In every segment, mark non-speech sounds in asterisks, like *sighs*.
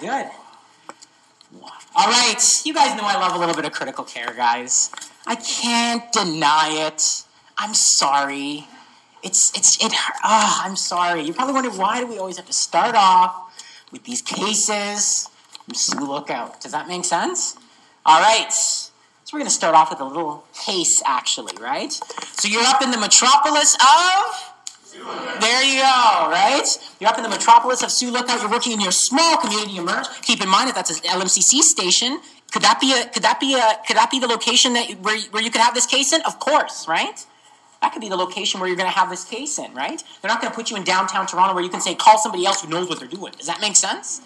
Good. All right, you guys know I love a little bit of critical care, guys. I can't deny it. I'm sorry. It's it's it. Ah, I'm sorry. You're probably wondering why do we always have to start off with these cases Sioux Lookout? Does that make sense? All right. So we're going to start off with a little case, actually, right? So you're up in the metropolis of. There you go, right? You're up in the metropolis of Sioux Lookout. You're working in your small community emerge. Keep in mind that that's an LMCC station. Could that be a? Could that be a? Could that be the location that where where you could have this case in? Of course, right? That could be the location where you're going to have this case in, right? They're not going to put you in downtown Toronto where you can say call somebody else who knows what they're doing. Does that make sense?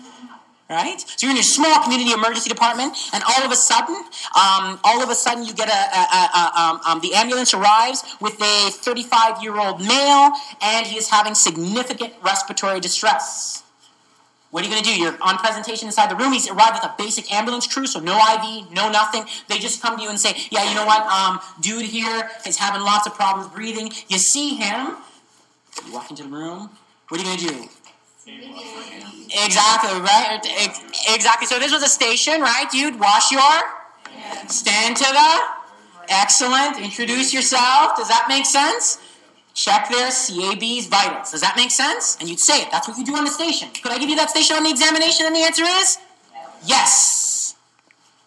Right? So you're in your small community emergency department, and all of a sudden, um, all of a sudden, you get a, a, a, um, um, the ambulance arrives with a 35 year old male, and he is having significant respiratory distress. What are you going to do? You're on presentation inside the room. He's arrived with a basic ambulance crew, so no IV, no nothing. They just come to you and say, "Yeah, you know what? Um, dude here is having lots of problems breathing." You see him. You walk into the room. What are you going to do? Exactly, right? Exactly. So this was a station, right? You'd wash your stand to the excellent. Introduce yourself. Does that make sense? Check their CAB's vitals. Does that make sense? And you'd say it. That's what you do on the station. Could I give you that station on the examination? And the answer is yes.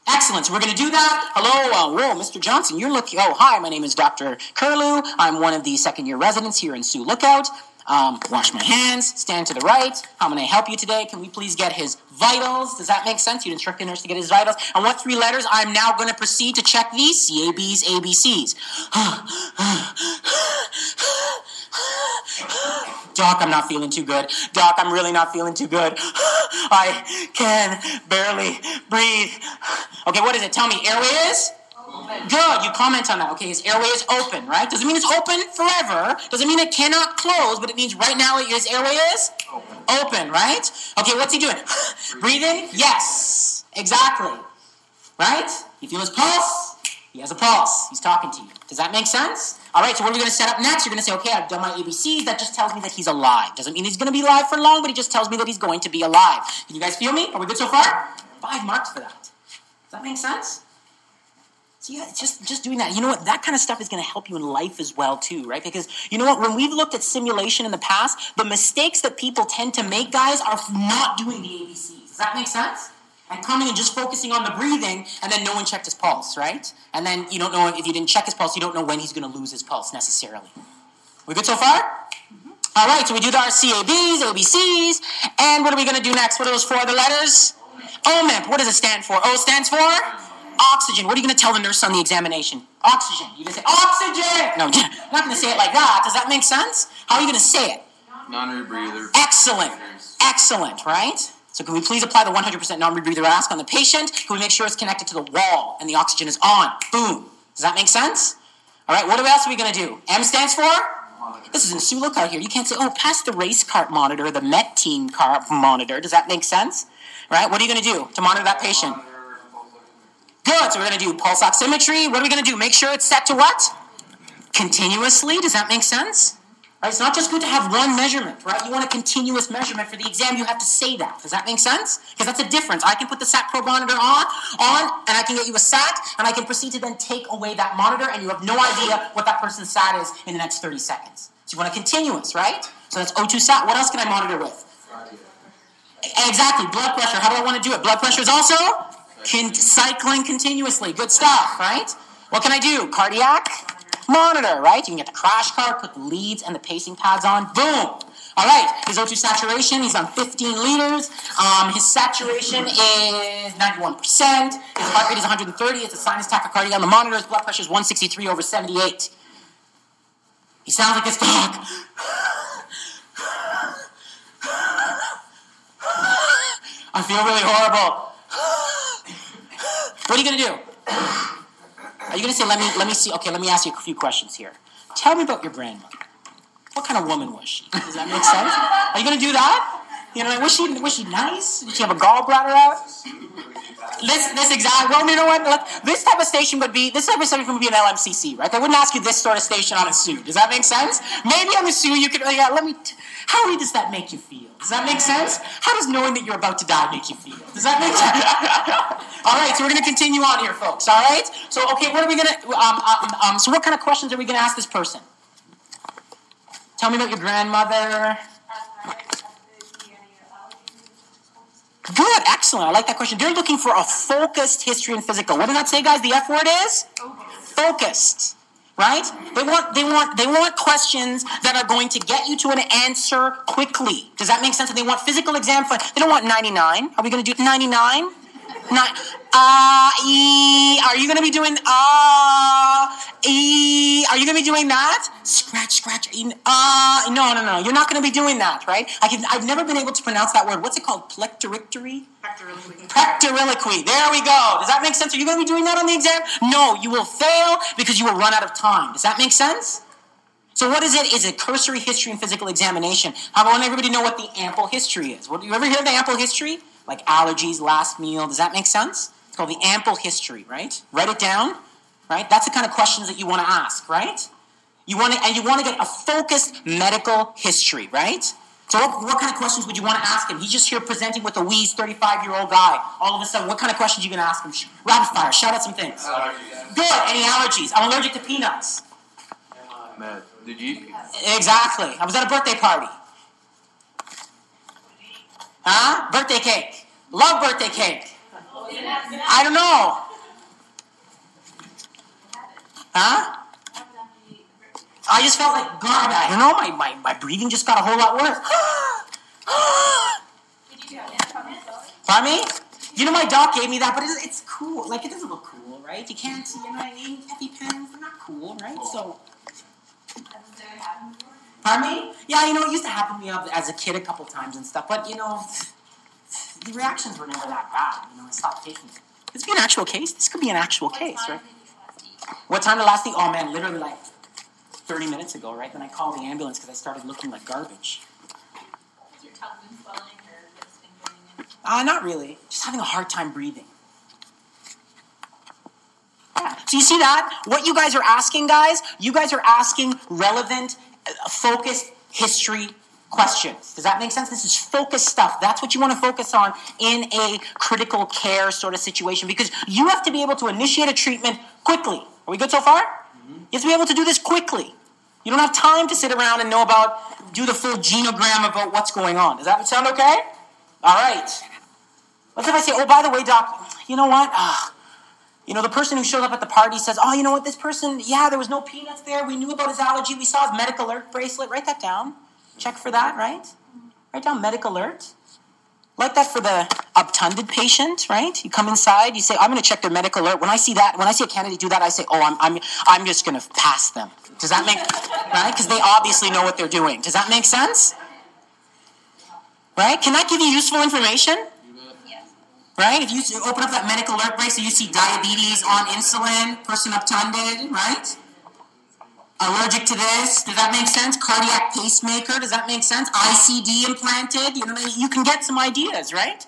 Excellent. So we're going to do that. Hello, uh, whoa, Mr. Johnson. You're looking. Oh, hi. My name is Dr. Curlew. I'm one of the second year residents here in Sioux Lookout. Um, wash my hands, stand to the right. How may I help you today? Can we please get his vitals? Does that make sense? You'd instruct the nurse to get his vitals. And what three letters? I'm now going to proceed to check these CABs, ABCs. *sighs* Doc, I'm not feeling too good. Doc, I'm really not feeling too good. *sighs* I can barely breathe. Okay, what is it? Tell me. Airway is? Good, you comment on that. Okay, his airway is open, right? Doesn't mean it's open forever. Doesn't mean it cannot close, but it means right now his airway is open, open right? Okay, what's he doing? *gasps* Breathing? Yes, exactly. Right? You feel his pulse? He has a pulse. He's talking to you. Does that make sense? All right, so what are we going to set up next? You're going to say, okay, I've done my ABCs. That just tells me that he's alive. Doesn't mean he's going to be alive for long, but he just tells me that he's going to be alive. Can you guys feel me? Are we good so far? Five marks for that. Does that make sense? So yeah, just just doing that. You know what? That kind of stuff is going to help you in life as well too, right? Because you know what? When we've looked at simulation in the past, the mistakes that people tend to make, guys, are not doing the ABCs. Does that make sense? And coming and just focusing on the breathing, and then no one checked his pulse, right? And then you don't know if you didn't check his pulse, you don't know when he's going to lose his pulse necessarily. We good so far? Mm-hmm. All right, so we do our CABs, ABCs, and what are we going to do next? What are those four other letters? OMIP. What does it stand for? O stands for? Oxygen. What are you going to tell the nurse on the examination? Oxygen. You're going to say, oxygen! No, *laughs* I'm not going to say it like that. Does that make sense? How are you going to say it? Non-rebreather. Excellent. Excellent, right? So can we please apply the 100% non-rebreather ask on the patient? Can we make sure it's connected to the wall and the oxygen is on? Boom. Does that make sense? All right, what else are we going to do? M stands for? This is in Lookout here. You can't say, oh, pass the race cart monitor, the Met team car monitor. Does that make sense? All right, what are you going to do to monitor that patient? Good. So we're going to do pulse oximetry. What are we going to do? Make sure it's set to what? Continuously. Does that make sense? Right? It's not just good to have one measurement, right? You want a continuous measurement for the exam. You have to say that. Does that make sense? Because that's a difference. I can put the SAT probe monitor on, on, and I can get you a SAT, and I can proceed to then take away that monitor, and you have no idea what that person's SAT is in the next 30 seconds. So you want a continuous, right? So that's O2 SAT. What else can I monitor with? Exactly. Blood pressure. How do I want to do it? Blood pressure is also Con- cycling continuously. Good stuff, right? What can I do? Cardiac monitor, right? You can get the crash cart, put the leads and the pacing pads on. Boom. All right, his O2 saturation, he's on 15 liters. Um, his saturation is 91%. His heart rate is 130. It's a sinus tachycardia on the monitor. His blood pressure is 163 over 78. He sounds like this dog. *sighs* I feel really horrible. What are you going to do? Are you going to say, let me, let me see, okay, let me ask you a few questions here. Tell me about your grandmother. What kind of woman was she? Does that make sense? Are you going to do that? You know, like, was she, was she nice? Did she have a gallbladder out? This, this exact, well, you know what? This type of station would be, this type of station would be an LMCC, right? They wouldn't ask you this sort of station on a suit. Does that make sense? Maybe on a suit you could, yeah, uh, let me, t- How does that make you feel? Does that make sense? How does knowing that you're about to die make you feel? Does that make sense? *laughs* all right, so we're going to continue on here, folks. All right. So, okay, what are we going to? Um, um, um, so, what kind of questions are we going to ask this person? Tell me about your grandmother. Good, excellent. I like that question. They're looking for a focused history and physical. What did that say, guys? The F word is focused. Right? They want they want they want questions that are going to get you to an answer quickly. Does that make sense? They want physical exam. They don't want 99. Are we going to do 99? Not uh e. Are you gonna be doing uh e? Are you gonna be doing that? Scratch, scratch. E, uh no, no, no. You're not gonna be doing that, right? I can, I've never been able to pronounce that word. What's it called? Plectorictory. Plectoriliquy. There we go. Does that make sense? Are you gonna be doing that on the exam? No, you will fail because you will run out of time. Does that make sense? So what is it? Is a cursory history and physical examination. I want everybody to know what the ample history is. What, you ever hear of the ample history? Like allergies, last meal. Does that make sense? It's called the ample history, right? Write it down, right? That's the kind of questions that you want to ask, right? You want to, and you want to get a focused medical history, right? So what, what, kind of questions would you want to ask him? He's just here presenting with a wheeze, 35-year-old guy. All of a sudden, what kind of questions are you going to ask him? Rapid fire, shout out some things. Allergies. Good. Any allergies? I'm allergic to peanuts. Man, did you? Exactly. I was at a birthday party. Huh? Birthday cake. Love birthday cake. I don't know. Huh? I just felt like, God, I don't know, my, my, my breathing just got a whole lot worse. *gasps* Pardon me? You know, my doc gave me that, but it's, it's cool. Like, it doesn't look cool, right? You can't, you know what I mean? EpiPens, they're not cool, right? So. Pardon me? Yeah, you know, it used to happen to me as a kid a couple times and stuff, but you know, the reactions were never that bad. You know, I stopped taking it. This could be an actual case. This could be an actual what case, right? What time did last thing? Oh man, literally like 30 minutes ago, right? Then I called the ambulance because I started looking like garbage. Is your tongue swelling or Uh, not really. Just having a hard time breathing. Yeah. So you see that? What you guys are asking, guys, you guys are asking relevant, focused history questions. Does that make sense? This is focused stuff. That's what you want to focus on in a critical care sort of situation because you have to be able to initiate a treatment quickly. Are we good so far? Mm-hmm. You have to be able to do this quickly. You don't have time to sit around and know about, do the full genogram about what's going on. Does that sound okay? All right. What if I say, oh, by the way, doc, you know what? Uh, you know, the person who showed up at the party says, oh, you know what, this person, yeah, there was no peanuts there. We knew about his allergy. We saw his medical alert bracelet. Write that down. Check for that, right? Write down medical alert. Like that for the obtunded patient, right? You come inside, you say, I'm going to check their medical alert. When I see that, when I see a candidate do that, I say, oh, I'm, I'm, I'm just going to pass them. Does that make, right? Because they obviously know what they're doing. Does that make sense? Right? Can that give you useful information? Right? If you open up that medical alert bracelet, you see diabetes on insulin, person obtunded, right? allergic to this. Does that make sense? Cardiac pacemaker. Does that make sense? ICD implanted. You know, you can get some ideas, right?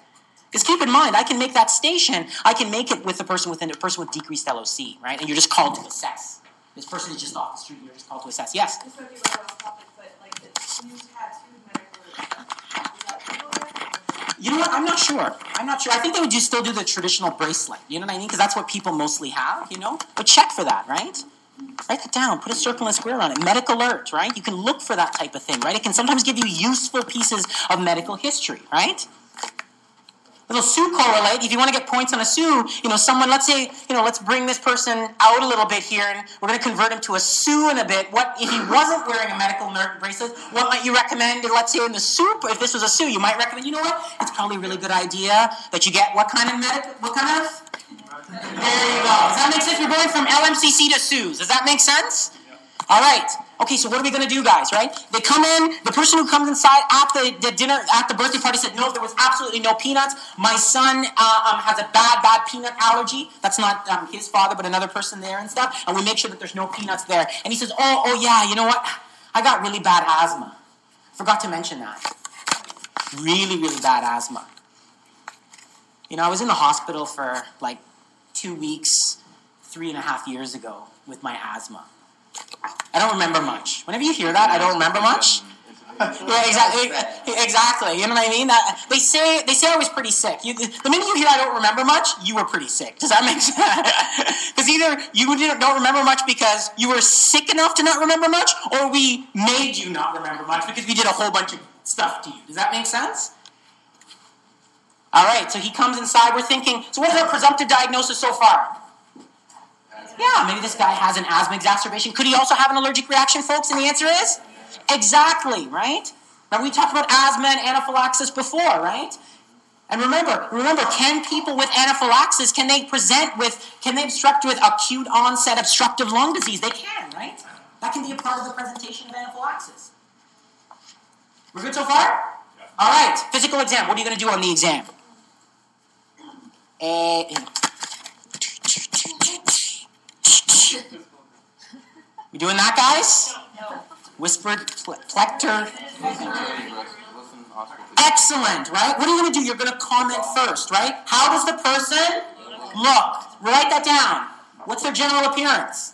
Because keep in mind, I can make that station. I can make it with a person within a person with decreased LOC, right? And you're just called to assess. This person is just off the street. You're just called to assess. Yes. You know what? I'm not sure. I'm not sure. I think they would just still do the traditional bracelet. You know what I mean? Because that's what people mostly have. You know, but check for that, right? Write that down. Put a circle and a square on it. Medical alert, right? You can look for that type of thing, right? It can sometimes give you useful pieces of medical history, right? It'll SOO correlate. If you want to get points on a SOO, you know, someone, let's say, you know, let's bring this person out a little bit here and we're going to convert him to a SOO in a bit. What, if he wasn't wearing a medical bracelet, what might you recommend? Let's say in the soup, if this was a Sioux, you might recommend, you know what? It's probably a really good idea that you get what kind of medical, what kind of? There you go. Does that make sense? We're going from LMCC to SOOs. Does that make sense? All right. Okay, so what are we going to do, guys, right? They come in, the person who comes inside at the, the dinner, at the birthday party said, no, there was absolutely no peanuts. My son uh, um, has a bad, bad peanut allergy. That's not um, his father, but another person there and stuff. And we make sure that there's no peanuts there. And he says, oh, oh yeah, you know what? I got really bad asthma. Forgot to mention that. Really, really bad asthma. You know, I was in the hospital for like two weeks, three and a half years ago with my asthma. I don't remember much. Whenever you hear that, I don't remember much. *laughs* Yeah, exactly. Exactly. You know what I mean? That, they say they say I was pretty sick. You, the minute you hear I don't remember much, you were pretty sick. Does that make sense? *laughs* Because either you didn't- don't remember much because you were sick enough to not remember much, or we made you not remember much because we did a whole bunch of stuff to you. Does that make sense? All right. So he comes inside. We're thinking. So what's our presumptive diagnosis so far? Yeah, maybe this guy has an asthma exacerbation. Could he also have an allergic reaction, folks? And the answer is exactly, right? Now we talked about asthma and anaphylaxis before, right? And remember, remember, can people with anaphylaxis can they present with can they obstruct with acute onset obstructive lung disease? They can, right? That can be a part of the presentation of anaphylaxis. We're good so far? All right, physical exam. What are you going to do on the exam? Eh, you doing that, guys? No. Whispered ple- plector. Excellent, right? What are you going to do? You're going to comment first, right? How does the person look? Write that down. What's their general appearance?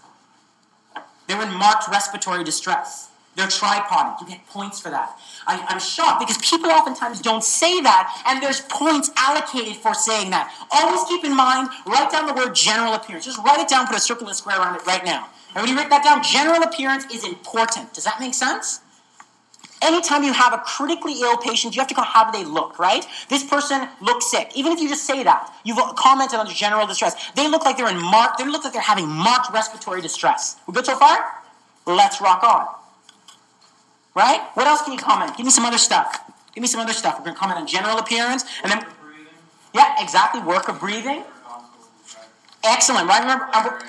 They're in marked respiratory distress. They're tripoding. You get points for that. I, I'm shocked because people oftentimes don't say that, and there's points allocated for saying that. Always keep in mind, write down the word general appearance. Just write it down, put a circle and square around it right now. Everybody write that down. General appearance is important. Does that make sense? anytime you have a critically ill patient, you have to go, how do they look, right? This person looks sick. Even if you just say that, you've commented on their general distress. They look like they're in marked, they look like they're having marked respiratory distress. We good so far? Let's rock on. Right? What else can you comment? Give me some other stuff. Give me some other stuff. We're going to comment on general appearance, and then, yeah, exactly, work of breathing. Excellent, right? Remember, uh.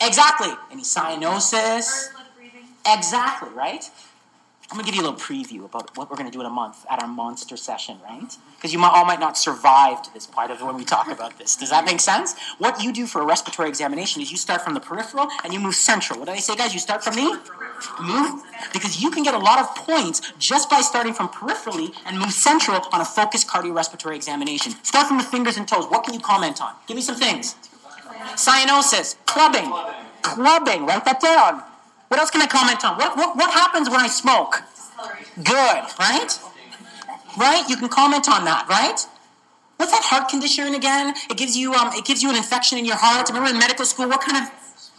Exactly. Any cyanosis. Pursed lip breathing. Exactly, right? I'm gonna give you a little preview about what we're gonna do in a month at our monster session, right? Because you might, all might not survive to this part of when we talk about this. Does that make sense? What you do for a respiratory examination is you start from the peripheral and you move central. What did I say, guys? You start from the move because you can get a lot of points just by starting from peripherally and move central on a focused cardiorespiratory examination. Start from the fingers and toes. What can you comment on? Give me some things. Cyanosis, clubbing, clubbing. Write that down. What else can I comment on? What, what, what happens when I smoke? Good, right? Right? You can comment on that, right? What's that heart condition again? It gives you um, it gives you an infection in your heart. Remember in medical school, what kind of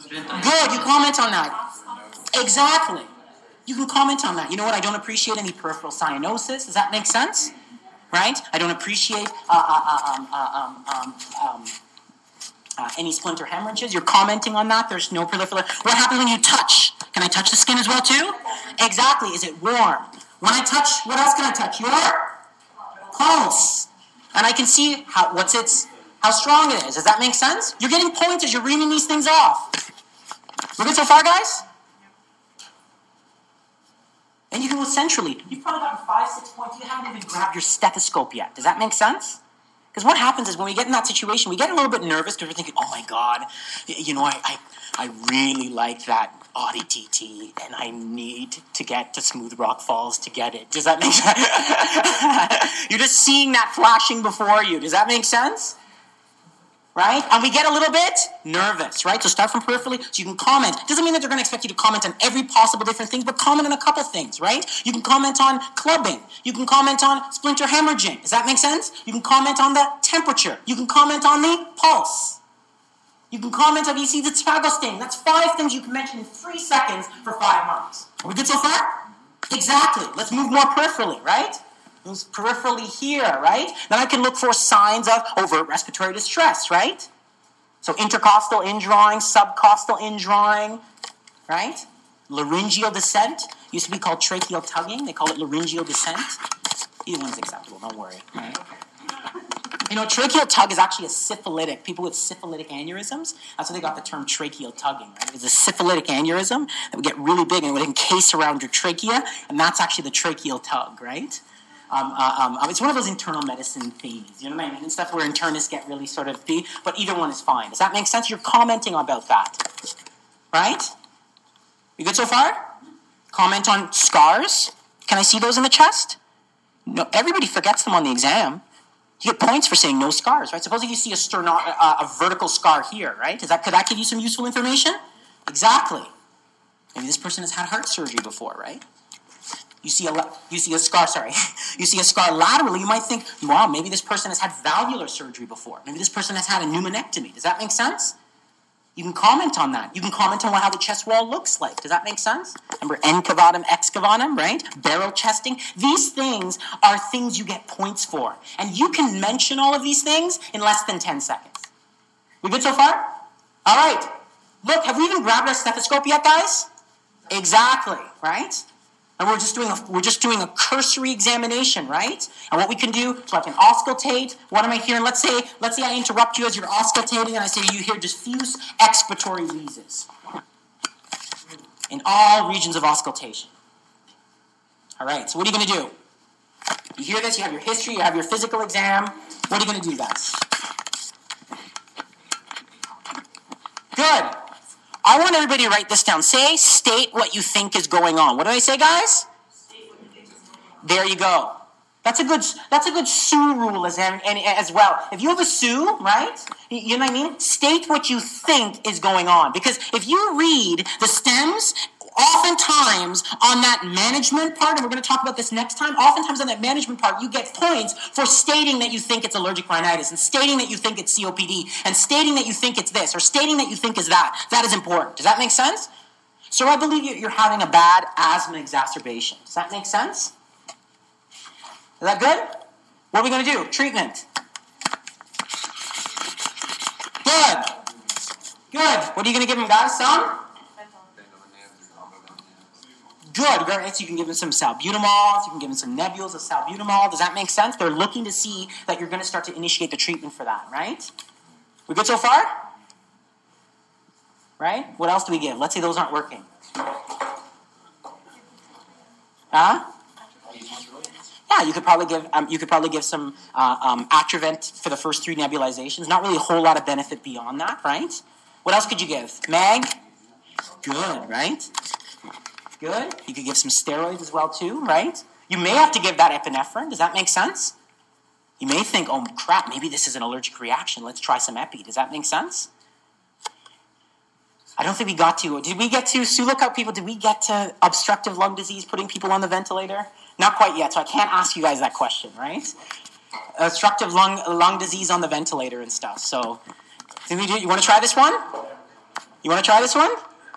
good? You comment on that. Exactly. You can comment on that. You know what? I don't appreciate any peripheral cyanosis. Does that make sense? Right? I don't appreciate uh, uh, uh, um, uh, um, um, um, uh, any splinter hemorrhages. You're commenting on that. There's no peripheral. What happens when you touch? Can I touch the skin as well too? Exactly. Is it warm? When I touch, what else can I touch? Your pulse, and I can see how what's its how strong it is. Does that make sense? You're getting points as you're reading these things off. We're good so far, guys. And you can go centrally. You've probably gotten five, six points. You haven't even grabbed your stethoscope yet. Does that make sense? Because what happens is when we get in that situation, we get a little bit nervous because we're thinking, oh my God, you know, I, I, I really like that Audi TT and I need to get to Smooth Rock Falls to get it. Does that make *laughs* sense? You're just seeing that flashing before you. Does that make sense? Right? And we get a little bit nervous, right? So start from peripherally so you can comment. Doesn't mean that they're going to expect you to comment on every possible different things, but comment on a couple things, right? You can comment on clubbing. You can comment on splinter hemorrhaging. Does that make sense? You can comment on the temperature. You can comment on the pulse. You can comment on you see the tobacco stain. That's five things you can mention in three seconds for five months. Are we good so far? Exactly. Let's move more peripherally, right? Peripherally here, right? Then I can look for signs of overt respiratory distress, right? So intercostal indrawing, subcostal indrawing, right? Laryngeal descent used to be called tracheal tugging. They call it laryngeal descent. Either one's acceptable. Don't worry. Right? You know, tracheal tug is actually a syphilitic. People with syphilitic aneurysms, that's where they got the term tracheal tugging. Right? It was a syphilitic aneurysm that would get really big and would encase around your trachea, and that's actually the tracheal tug, right? Um, uh, um, it's one of those internal medicine things, you know what I mean? And stuff where internists get really sort of the, but either one is fine. Does that make sense? You're commenting about that, right? You good so far? Comment on scars. Can I see those in the chest? No, everybody forgets them on the exam. You get points for saying no scars, right? Suppose if you see a sterno- uh, a vertical scar here, right? Is that could that give you some useful information? Exactly. Maybe this person has had heart surgery before, right? You see a you see a scar. Sorry, *laughs* you see a scar laterally. You might think, wow, maybe this person has had valvular surgery before. Maybe this person has had a pneumonectomy. Does that make sense? You can comment on that. You can comment on how the chest wall looks like. Does that make sense? Remember, en cavatum, ex cavatum, right? Barrel chesting. These things are things you get points for. And you can mention all of these things in less than 10 seconds. We good so far? All right. Look, have we even grabbed our stethoscope yet, guys? Exactly, right? And we're just doing a, we're just doing a cursory examination, right? And what we can do, so I can auscultate. What am I hearing? Let's say let's say I interrupt you as you're auscultating, and I say you hear diffuse expiratory wheezes in all regions of auscultation. All right. So what are you going to do? You hear this? You have your history. You have your physical exam. What are you going to do, guys? Good. I want everybody to write this down. Say, state what you think is going on. What do I say, guys? There you go. That's a good. That's a good SOO rule as and, as well. If you have a SOO, right? You know what I mean. State what you think is going on because if you read the stems, oftentimes on that management part, and we're going to talk about this next time. Oftentimes on that management part, you get points for stating that you think it's allergic rhinitis, and stating that you think it's COPD, and stating that you think it's this, or stating that you think is that. That is important. Does that make sense? So I believe you're having a bad asthma exacerbation. Does that make sense? Is that good? What are we going to do? Treatment. Good. Good. What are you going to give him, guys? Some? Good. Right? So you can give him some salbutamol. You can give him some nebules of salbutamol. Does that make sense? They're looking to see that you're going to start to initiate the treatment for that, right? We good so far? Right? What else do we give? Let's say those aren't working. Huh? Yeah, you could probably give um, you could probably give some uh, um, Atrovent for the first three nebulizations. Not really a whole lot of benefit beyond that, right? What else could you give? Mag. Good, right? Good. You could give some steroids as well too, right? You may have to give that epinephrine. Does that make sense? You may think, oh crap, maybe this is an allergic reaction. Let's try some epi. Does that make sense? I don't think we got to. Did we get to, Sioux Lookout people, did we get to obstructive lung disease, putting people on the ventilator? Not quite yet, so I can't ask you guys that question, right? Obstructive lung, lung disease on the ventilator and stuff. So, did we do, you want to try this one? You want to try this one?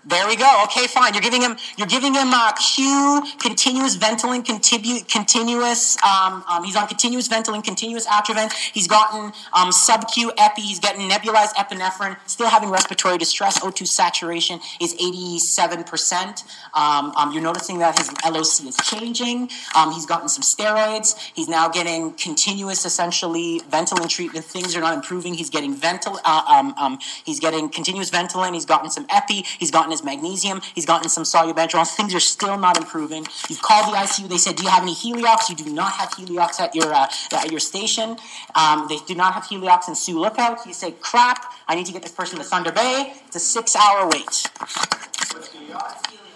There we go. Okay, fine. You're giving him. You're giving him uh, Q continuous Ventolin, continu- continuous. Um, um, he's on continuous Ventolin, continuous Atrovent. He's gotten um, sub Q epi. He's getting nebulized epinephrine. Still having respiratory distress. O2 saturation is 87 percent. Um, um, you're noticing that his LOC is changing. Um, he's gotten some steroids. He's now getting continuous, essentially Ventolin treatment. Things are not improving. He's getting Ventil. Uh, he's getting continuous Ventolin. He's gotten some epi. He's gotten his magnesium. He's gotten some Solu-Medrol. Things are still not improving. You've called the ICU. They said, "Do you have any Heliox?" You do not have Heliox at your uh, at your station. Um, they do not have Heliox in Sioux Lookout. You say, "Crap! I need to get this person to Thunder Bay." It's a six-hour wait.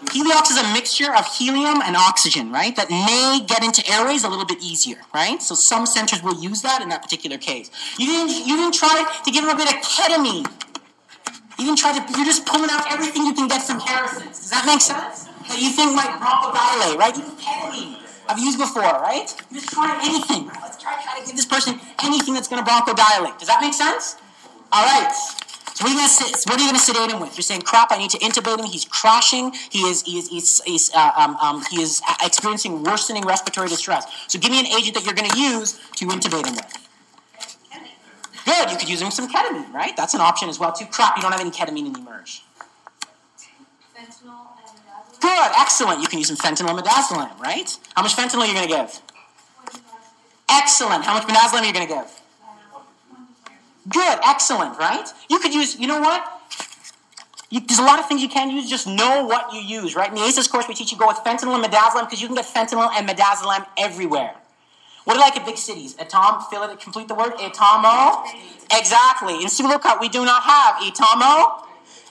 Heliox is a mixture of helium and oxygen, right? That may get into airways a little bit easier, right? So some centers will use that in that particular case. You didn't, you didn't try to give him a bit of ketamine. You didn't try to, you're just pulling out everything you can get from Harrison's. Does that make sense? That you think might bronchodilate, right? You ketamine. I've used before, right? You just try anything. Let's try, try to give this person anything that's going to bronchodilate. Does that make sense? All right. So what are you to sit, what are you to sedate him with? You're saying, "Crap! I need to intubate him. He's crashing. He is he is he's, he's uh, um, um, he is experiencing worsening respiratory distress. So give me an agent that you're going to use to intubate him with." Good. You could use him with some ketamine, right? That's an option as well too. Crap! You don't have any ketamine in the emerge. Fentanyl and. Good. Excellent. You can use some fentanyl and midazolam, right? How much fentanyl are you going to give? Excellent. How much midazolam are you going to give? Good, excellent, right? You could use, you know what? You, there's a lot of things you can use. Just know what you use, right? In the ACES course, we teach you go with fentanyl and midazolam because you can get fentanyl and midazolam everywhere. What do you like in big cities? Etom, fill it, complete the word. Etomo? Exactly. In Lookout, we do not have Etomo.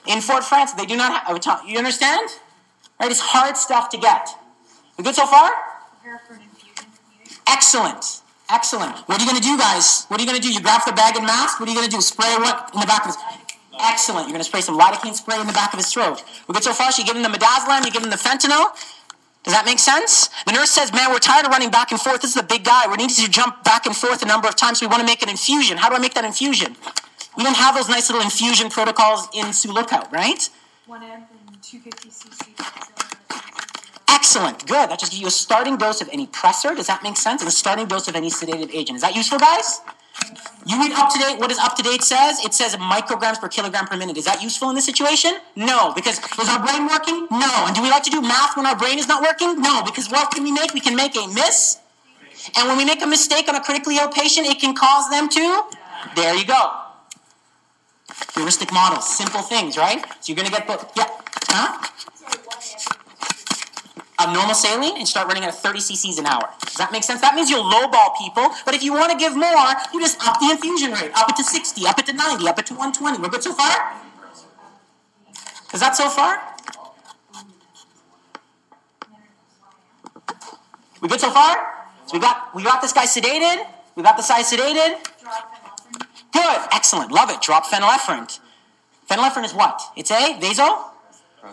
In Fort Frances, they do not have. Oh, Etom- You understand? Right? It's hard stuff to get. We good so far? Excellent. Excellent. What are you going to do, guys? What are you going to do? You grab the bag and mask? What are you going to do? Spray what in the back of his... Excellent. You're going to spray some lidocaine spray in the back of his throat. We're good so far? So you give him the midazolam, you give him the fentanyl. Does that make sense? The nurse says, Man, we're tired of running back and forth. This is a big guy. We need to jump back and forth a number of times. We want to make an infusion. How do I make that infusion? We don't have those nice little infusion protocols in Lookout, right? One amp and 250 cc. Excellent. Good. That just gives you a starting dose of any pressor. Does that make sense? And a starting dose of any sedative agent. Is that useful, guys? You read up to date. What does up to date says? It says micrograms per kilogram per minute. Is that useful in this situation? No, because is our brain working? No. And do we like to do math when our brain is not working? No, because what can we make? We can make a miss. And when we make a mistake on a critically ill patient, it can cause them to. There you go. Heuristic models, simple things, right? So you're gonna get the yeah, huh? A normal saline and start running at 30 cc's an hour. Does that make sense? That means you'll lowball people, but if you want to give more, you just up the infusion rate, up it to 60, up it to 90, up it to 120. We're good so far? Is that so far? We good so far? So we got we got this guy sedated. We got this guy sedated. Good, excellent, love it. Drop phenylephrine. Phenylephrine is what? It's a vaso.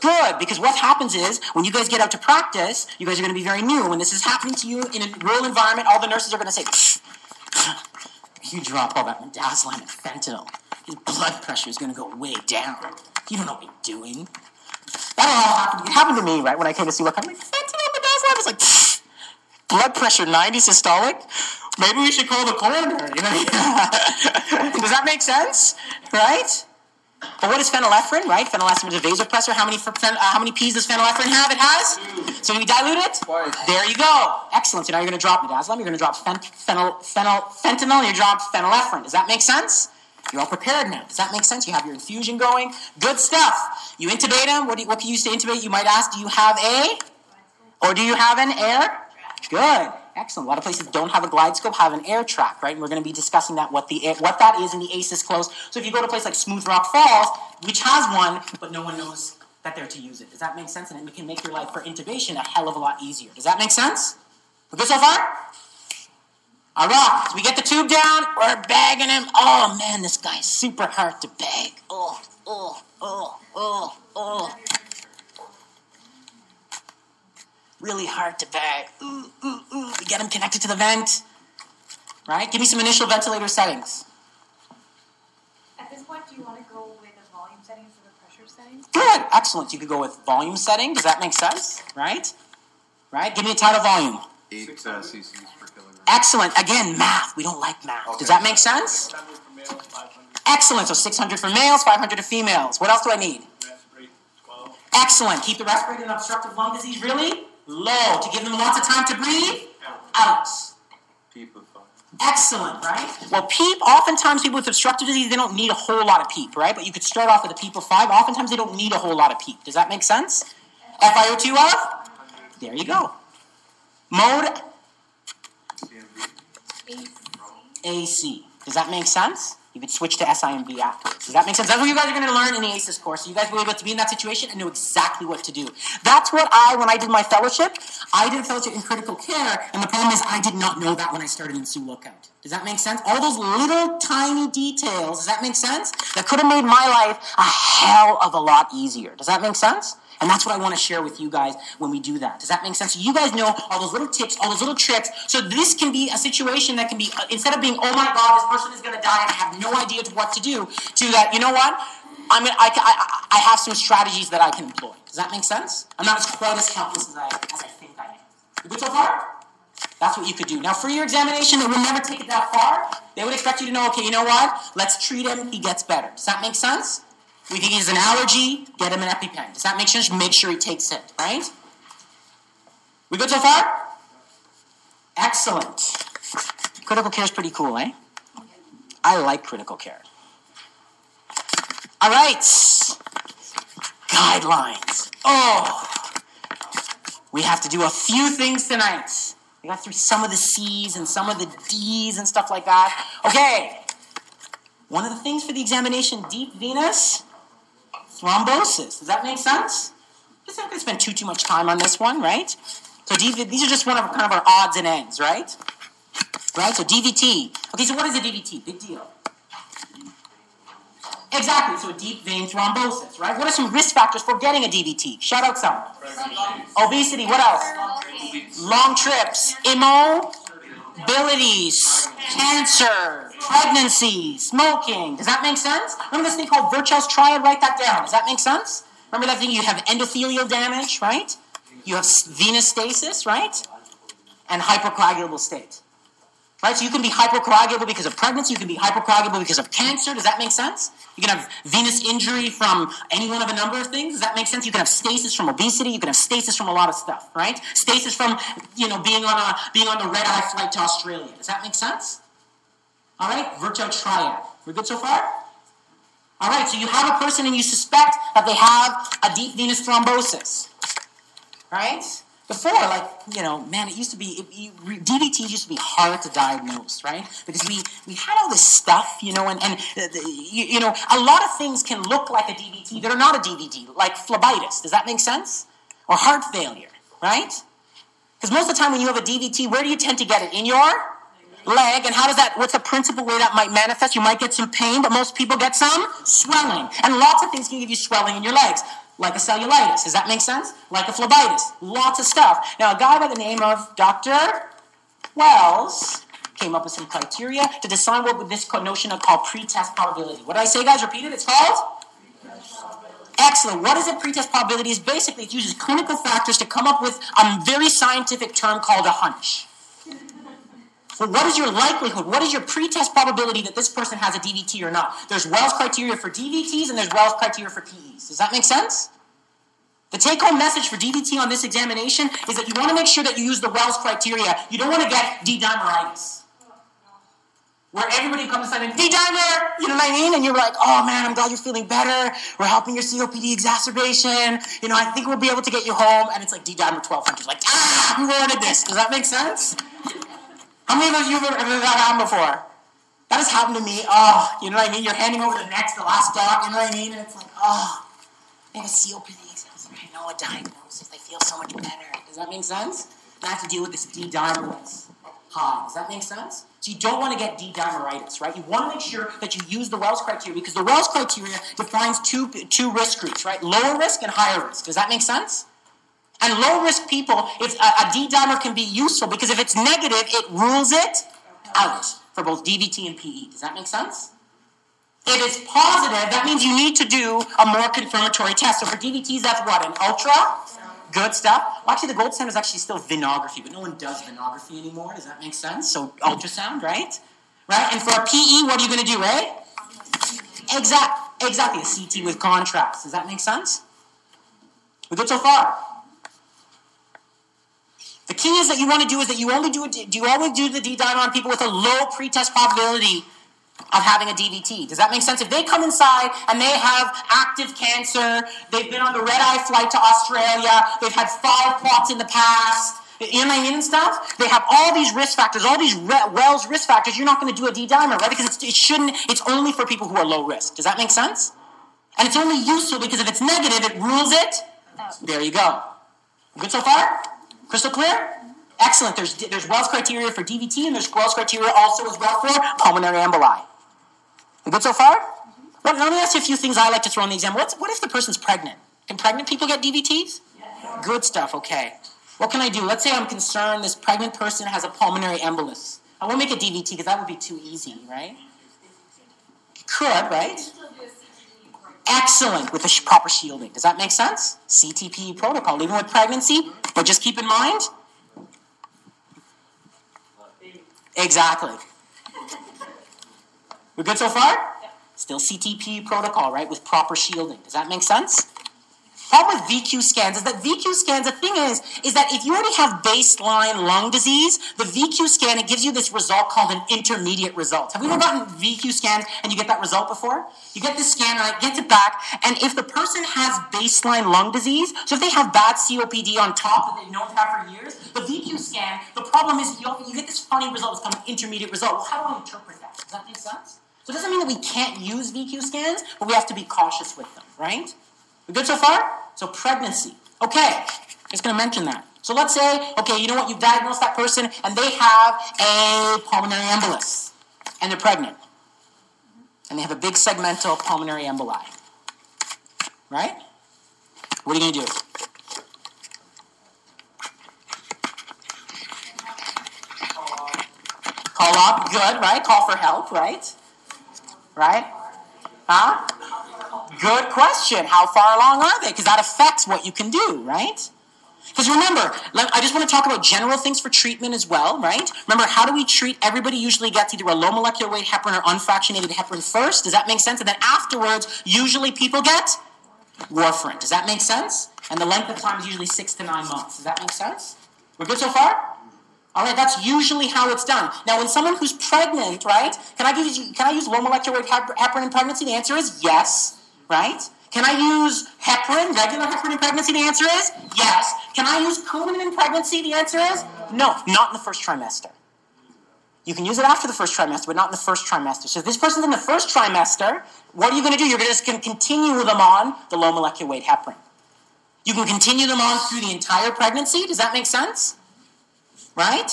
Good, because what happens is when you guys get out to practice, you guys are going to be very new. When this is happening to you in a rural environment, all the nurses are going to say, "You drop all that midazolam and fentanyl, his blood pressure is going to go way down. You don't know what you're doing." That all happened. It happened to me, right? When I came to see what I'm like fentanyl, midazolam. It's like blood pressure 90 systolic. Maybe we should call the coroner. You know? *laughs* Does that make sense? Right? But what is phenylephrine, right? Phenylephrine is a vasopressor. How many, uh, how many P's does phenylephrine have? It has? So when you dilute it? Twice. There you go. Excellent. So now you're going to drop midazolam, you're going to drop fen- phenyl, phenyl, fentanyl, and you drop phenylephrine. Does that make sense? You're all prepared now. Does that make sense? You have your infusion going. Good stuff. You intubate them. What, do you, what can you use to intubate? You might ask, do you have a? Or do you have an air? Good. Excellent. A lot of places don't have a glide scope, have an Airtraq, right? And we're going to be discussing that what the air, what that is in the ACES close. So if you go to a place like Smooth Rock Falls, which has one, but no one knows that they're to use it. Does that make sense? And it can make your life for intubation a hell of a lot easier. Does that make sense? We're good so far? All right. So we get the tube down. We're bagging him. Oh man, this guy's super hard to bag. Oh, oh, oh, oh, oh. Really hard to bag. Ooh, ooh, ooh. We get him connected to the vent. Right? Give me some initial ventilator settings. At this point, do you want to go with a volume setting instead of pressure setting? Good. Excellent. You could go with volume setting. Does that make sense? Right? Right? Give me a tidal volume. Eight uh, cc's per kilogram. Excellent. Again, math. We don't like math. Does that make sense? Excellent. So 600 for males, 500 for females. What else do I need? Excellent. Keep the respiratory and obstructive lung disease really low to give them lots of time to breathe out. Peep five. Excellent, right? Well, PEEP, oftentimes people with obstructive disease, they don't need a whole lot of PEEP, right? But you could start off with a PEEP of 5. Oftentimes they don't need a whole lot of PEEP. Does that make sense? FiO2 of? There you go. Mode AC. Does that make sense? You could switch to SIMV afterwards. Does that make sense? That's what you guys are going to learn in the ACES course. You guys will be able to be in that situation and know exactly what to do. That's what I, when I did my fellowship, I did a fellowship in critical care, and the problem is I did not know that when I started in Sioux Lookout. Does that make sense? All those little tiny details, does that make sense? That could have made my life a hell of a lot easier. Does that make sense? And that's what I want to share with you guys when we do that. Does that make sense? You guys know all those little tips, all those little tricks. So this can be a situation that can be, uh, instead of being, oh my God, this person is going to die and I have no idea what to do, to that, you know what? I'm gonna, I, I, I have some strategies that I can employ. Does that make sense? I'm not as quite as helpless as I, as I think I am. You good so far? That's what you could do. Now, for your examination, they would never take it that far. They would expect you to know, okay, you know what? Let's treat him. He gets better. Does that make sense? We think he has an allergy. Get him an EpiPen. Does that make sense? Make sure he takes it, right? We good so far? Excellent. Critical care is pretty cool, eh? I like critical care. All right. Guidelines. Oh. We have to do a few things tonight. We got through some of the C's and some of the D's and stuff like that. Okay. One of the things for the examination, deep venous thrombosis. Does that make sense? Just not going to spend too too much time on this one, right? So DV, these are just one of kind of our odds and ends, right? Right. So DVT. Okay. So what is a DVT? Big deal. Exactly, so deep vein thrombosis, right? What are some risk factors for getting a DVT? Shout out some. Obesity, what else? Long trips, immobilities, cancer, pregnancy, smoking. Does that make sense? Remember this thing called Virchow's triad? Write that down. Does that make sense? Remember that thing? You have endothelial damage, right? You have venous stasis, right? And hypercoagulable state. Right? So you can be hypercoagulable because of pregnancy, you can be hypercoagulable because of cancer. Does that make sense? You can have venous injury from any one of a number of things. Does that make sense? You can have stasis from obesity, you can have stasis from a lot of stuff, right? Stasis from, you know, being on a being on the red eye flight to Australia. Does that make sense? All right, Virchow triad. We're good so far? All right, so you have a person and you suspect that they have a deep venous thrombosis. Right? Before, like, you know, man, it used to be, it, DVT used to be hard to diagnose, right? Because we, we had all this stuff, you know, and, and uh, the, you, you know, a lot of things can look like a DVT that are not a DVT, like phlebitis. Does that make sense? Or heart failure, right? Because most of the time when you have a DVT, where do you tend to get it? In your leg. And how does that, what's the principal way that might manifest? You might get some pain, but most people get some swelling. And lots of things can give you swelling in your legs like a cellulitis. Does that make sense? Like a phlebitis. Lots of stuff. Now, a guy by the name of Dr. Wells came up with some criteria to decide what this notion of called pretest probability. What did I say, guys? Repeat it. It's called? Excellent. What is a pretest probability? Is basically it uses clinical factors to come up with a very scientific term called a hunch. So what is your likelihood? What is your pretest probability that this person has a DVT or not? There's Wells criteria for DVTs and there's Wells criteria for PEs. Does that make sense? The take home message for DVT on this examination is that you want to make sure that you use the Wells criteria. You don't want to get D-dimeritis. Where everybody comes inside and D-dimer, you know what I mean? And you're like, oh man, I'm glad you're feeling better. We're helping your COPD exacerbation. You know, I think we'll be able to get you home. And it's like D-dimer 1200. Like, ah, who wanted this? Does that make sense? How many of you have ever that happened before? That has happened to me. Oh, you know what I mean? You're handing over the next, the last dog, you know what I mean? And it's like, oh, they have a COPD. I know a diagnosis. They feel so much better. Does that make sense? I have to deal with this D-dimeritis high. Does that make sense? So you don't want to get D-dimeritis, right? You want to make sure that you use the Wells criteria because the Wells criteria defines two, two risk groups, right? Lower risk and higher risk. Does that make sense? And low risk people, if a, a D dimer can be useful because if it's negative, it rules it out for both DVT and PE. Does that make sense? If it's positive, that means you need to do a more confirmatory test. So for DVTs, that's what? An ultra? Good stuff. Well, actually, the gold standard is actually still venography, but no one does venography anymore. Does that make sense? So ultrasound, right? Right? And for a PE, what are you going to do, right? Exact, exactly. A CT with contrast. Does that make sense? We're good so far? The key is that you want to do is that you only do do you always do the D-dimer on people with a low pretest probability of having a DVT. Does that make sense? If they come inside and they have active cancer, they've been on the red eye flight to Australia, they've had five clots in the past, you know what I mean and stuff? They have all these risk factors, all these Wells risk factors. You're not going to do a D-dimer, right? Because it shouldn't. It's only for people who are low risk. Does that make sense? And it's only useful because if it's negative, it rules it. Oh. There you go. Good so far? Crystal clear? Excellent. There's, there's Wells criteria for DVT, and there's Wells criteria also as well for pulmonary emboli. Good so far? Mm-hmm. Well, let me ask you a few things I like to throw in the exam. What's, what if the person's pregnant? Can pregnant people get DVTs? Good stuff, okay. What can I do? Let's say I'm concerned this pregnant person has a pulmonary embolus. I won't make a DVT because that would be too easy, right? Could, right? Excellent with the proper shielding. Does that make sense? CTP protocol, even with pregnancy, but just keep in mind. Exactly. We're good so far? Still CTP protocol, right? With proper shielding. Does that make sense? Problem with VQ scans is that VQ scans, the thing is, is that if you already have baseline lung disease, the VQ scan, it gives you this result called an intermediate result. Have we ever gotten VQ scans and you get that result before? You get this scan and it gets it back, and if the person has baseline lung disease, so if they have bad COPD on top that they've known to have for years, the VQ scan, the problem is you, you get this funny result, it's called an intermediate result. Well, how do I interpret that? Does that make sense? So it doesn't mean that we can't use VQ scans, but we have to be cautious with them, right? We good so far? So pregnancy. Okay, just to mention that. So let's say, okay, you know what? You've diagnosed that person and they have a pulmonary embolus and they're pregnant. And they have a big segmental pulmonary emboli. Right? What are you to do? Call up, good, right? Call for help, right? Right? Huh? Good question. How far along are they? Because that affects what you can do, right? Because remember, I just want to talk about general things for treatment as well, right? Remember, how do we treat? Everybody usually gets either a low molecular weight heparin or unfractionated heparin first. Does that make sense? And then afterwards, usually people get warfarin. Does that make sense? And the length of time is usually six to nine months. Does that make sense? We're good so far? All right, that's usually how it's done. Now, when someone who's pregnant, right? Can I use can I use low molecular weight heparin in pregnancy? The answer is yes, right? Can I use heparin, regular heparin in pregnancy? The answer is yes. Can I use Coumadin in pregnancy? The answer is no, not in the first trimester. You can use it after the first trimester, but not in the first trimester. So if this person's in the first trimester, what are you going to do? You're just going to continue them on the low molecular weight heparin. You can continue them on through the entire pregnancy. Does that make sense? Right?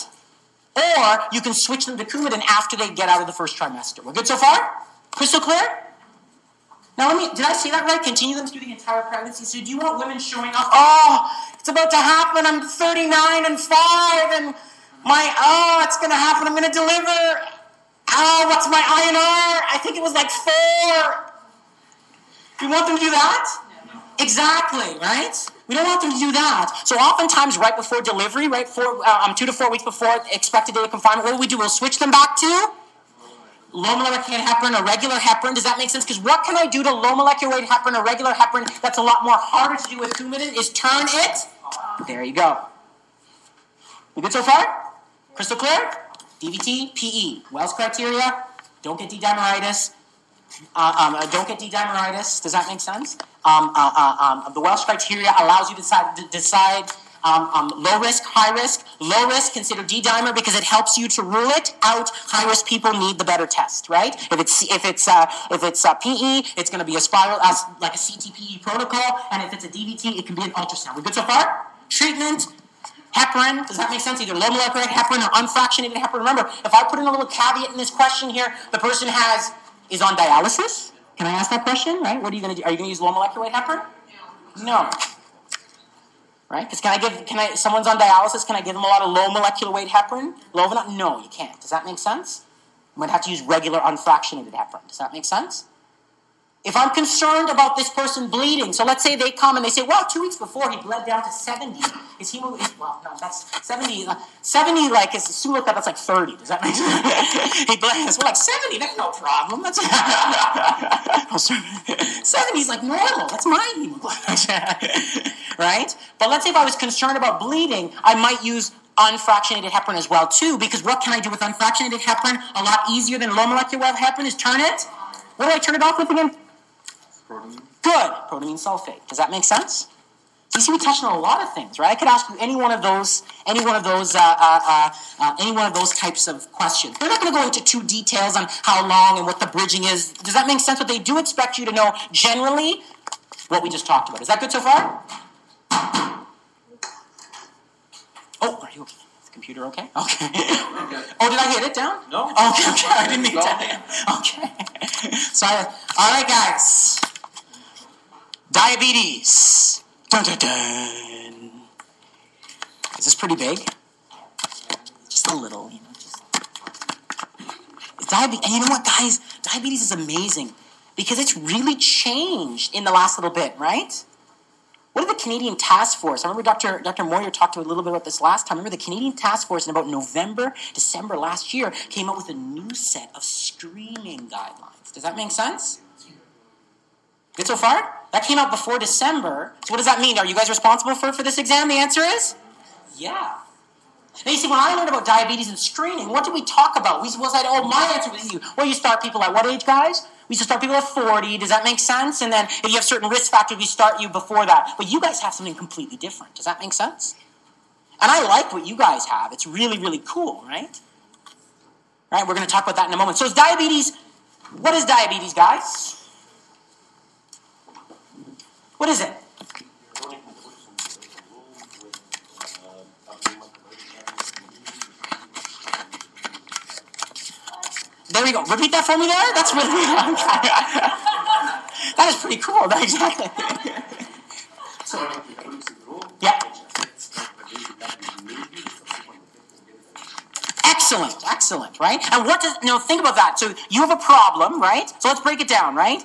Or you can switch them to Coumadin after they get out of the first trimester. We're good so far? Crystal clear? Now, let me, did I say that right? Continue them through the entire pregnancy. So, do you want women showing up? Oh, it's about to happen. I'm 39 and 5, and my, oh, it's going to happen. I'm going to deliver. Oh, what's my INR? I think it was like 4. Do you want them to do that? Exactly, right? We don't want them to do that. So oftentimes, right before delivery, right, four, uh, um, two to four weeks before expected date of confinement, what do we do? We'll switch them back to low molecular weight heparin or regular heparin. Does that make sense? Because what can I do to low molecular weight heparin or regular heparin that's a lot more harder to do with Coumadin is turn it. There you go. We good so far? Crystal clear? DVT, PE, Wells criteria. Don't get D-dimeritis. Uh, um, uh, don't get D-dimeritis. Does that make sense? Um, uh, uh, um, the Wells criteria allows you to decide, to decide um, um, low risk, high risk. Low risk, consider D-dimer because it helps you to rule it out. High risk people need the better test, right? If it's if it's uh, if it's uh, PE, it's going to be a spiral as like a CTPE protocol, and if it's a DVT, it can be an ultrasound. We good so far? Treatment. Heparin, does that make sense? Either low molecular weight heparin or unfractionated heparin. Remember, if I put in a little caveat in this question here, the person has is on dialysis. Can I ask that question? Right? What are you going to do? Are you going to use low molecular weight heparin? No. Right? Because can I give? Can I? Someone's on dialysis. Can I give them a lot of low molecular weight heparin? Low? No, you can't. Does that make sense? I'm going to have to use regular unfractionated heparin. Does that make sense? If I'm concerned about this person bleeding, so let's say they come and they say, well, two weeks before he bled down to 70. Is he, is, well, no, that's 70, uh, 70 like is Sulika, that's like 30. Does that make sense? *laughs* he bleds, well, like 70, that's no problem. That's, *laughs* oh, 70 is like normal. That's my hemoglobin. *laughs* right? But let's say if I was concerned about bleeding, I might use unfractionated heparin as well too, because what can I do with unfractionated heparin? A lot easier than low molecular heparin is turn it. What do I turn it off with again? Protein. Good. Protamine sulfate. Does that make sense? So you see, we touched on a lot of things, right? I could ask you any one of those, any one of those, uh, uh, uh, uh, any one of those types of questions. We're not going to go into too details on how long and what the bridging is. Does that make sense? But they do expect you to know generally what we just talked about. Is that good so far? Oh, are you okay? Is the computer okay? Okay. *laughs* Oh, did I hit it down? No. Okay, okay. I didn't mean to. *laughs* Okay. *laughs* Sorry. All right, guys. Diabetes. Dun, dun, dun. Is this pretty big? Just a little, you know. And you know what, guys? Diabetes is amazing because it's really changed in the last little bit, right? What did the Canadian Task Force? I remember Dr. Dr. Moyer talked to a little bit about this last time. Remember the Canadian Task Force in about November, December last year came out with a new set of screening guidelines. Does that make sense? Good so far? That came out before December. So what does that mean? Are you guys responsible for, for this exam? The answer is yeah. Now you see, when I learned about diabetes and screening, what did we talk about? We was like, oh, my answer was easy. Well, you start people at what age, guys? We used to start people at 40. Does that make sense? And then if you have certain risk factors, we start you before that. But you guys have something completely different. Does that make sense? And I like what you guys have. It's really, really cool, right? Right? We're going to talk about that in a moment. So is diabetes, what is diabetes, guys? What is it? There we go. Repeat that for me there. That's really *laughs* that is pretty cool. *laughs* Exactly. Yeah. Excellent, excellent, right? And what does now think about that? So you have a problem, right? So let's break it down, right?